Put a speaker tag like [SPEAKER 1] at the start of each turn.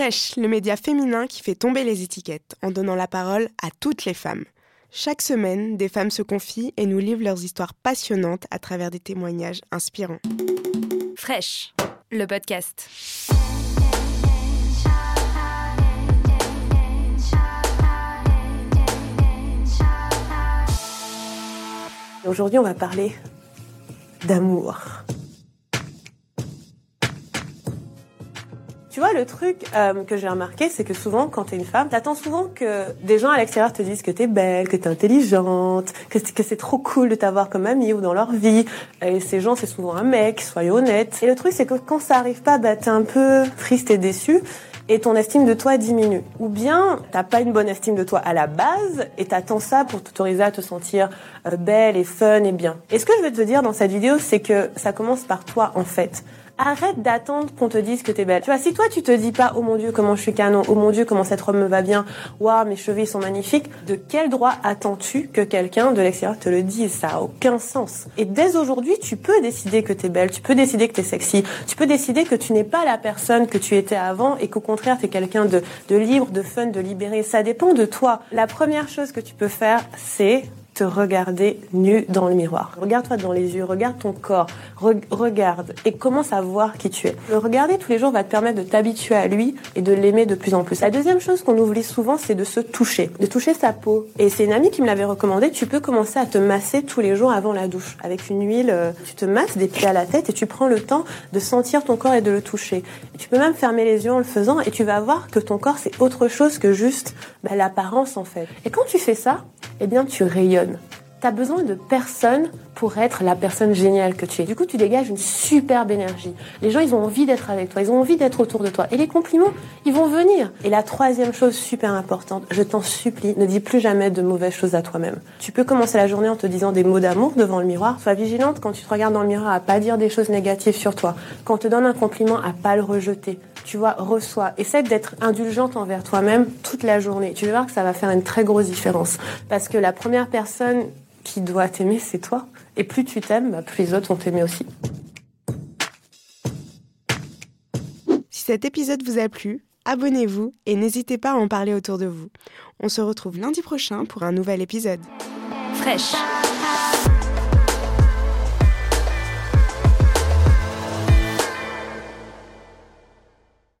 [SPEAKER 1] Fresh, le média féminin qui fait tomber les étiquettes en donnant la parole à toutes les femmes. Chaque semaine, des femmes se confient et nous livrent leurs histoires passionnantes à travers des témoignages inspirants.
[SPEAKER 2] Fresh, le podcast.
[SPEAKER 3] Aujourd'hui, on va parler d'amour. Tu vois, le truc euh, que j'ai remarqué, c'est que souvent, quand t'es une femme, t'attends souvent que des gens à l'extérieur te disent que t'es belle, que t'es intelligente, que c'est, trop cool de t'avoir comme amie ou dans leur vie. Et ces gens, c'est souvent un mec, soyez honnête. Et le truc, c'est que quand ça arrive pas, bah, t'es un peu triste et déçu et ton estime de toi diminue. Ou bien t'as pas une bonne estime de toi à la base et t'attends ça pour t'autoriser à te sentir euh, belle et fun et bien. Et ce que je veux te dire dans cette vidéo, c'est que ça commence par toi en fait. Arrête d'attendre qu'on te dise que t'es belle. Tu vois, si toi tu te dis pas, oh mon dieu, comment je suis canon, oh mon dieu, comment cette robe me va bien, waouh, mes cheveux sont magnifiques, de quel droit attends-tu que quelqu'un de l'extérieur te le dise? Ça a aucun sens. Et dès aujourd'hui, tu peux décider que t'es belle, tu peux décider que t'es sexy, tu peux décider que tu n'es pas la personne que tu étais avant et qu'au contraire, t'es quelqu'un de, de libre, de fun, de libéré. Ça dépend de toi. La première chose que tu peux faire, c'est regarder nu dans le miroir. Regarde-toi dans les yeux, regarde ton corps, regarde et commence à voir qui tu es. Le regarder tous les jours va te permettre de t'habituer à lui et de l'aimer de plus en plus. La deuxième chose qu'on oublie souvent, c'est de se toucher, de toucher sa peau. Et c'est une amie qui me l'avait recommandé, tu peux commencer à te masser tous les jours avant la douche. Avec une huile, euh, tu te masses des pieds à la tête et tu prends le temps de sentir ton corps et de le toucher. tu peux même fermer les yeux en le faisant et tu vas voir que ton corps c'est autre chose que juste bah, l'apparence en fait. Et quand tu fais ça, eh bien tu rayonnes. Tu as besoin de personne pour être la personne géniale que tu es. Du coup, tu dégages une superbe énergie. Les gens, ils ont envie d'être avec toi, ils ont envie d'être autour de toi. Et les compliments, ils vont venir. Et la troisième chose super importante, je t'en supplie, ne dis plus jamais de mauvaises choses à toi-même. Tu peux commencer la journée en te disant des mots d'amour devant le miroir. Sois vigilante quand tu te regardes dans le miroir à pas dire des choses négatives sur toi. Quand on te donne un compliment, à pas le rejeter. Tu vois, reçois. Essaie d'être indulgente envers toi-même toute la journée. Tu vas voir que ça va faire une très grosse différence. Parce que la première personne qui doit t'aimer, c'est toi. Et plus tu t'aimes, bah, plus les autres vont t'aimer aussi.
[SPEAKER 1] Si cet épisode vous a plu, abonnez-vous et n'hésitez pas à en parler autour de vous. On se retrouve lundi prochain pour un nouvel épisode.
[SPEAKER 2] Fraîche.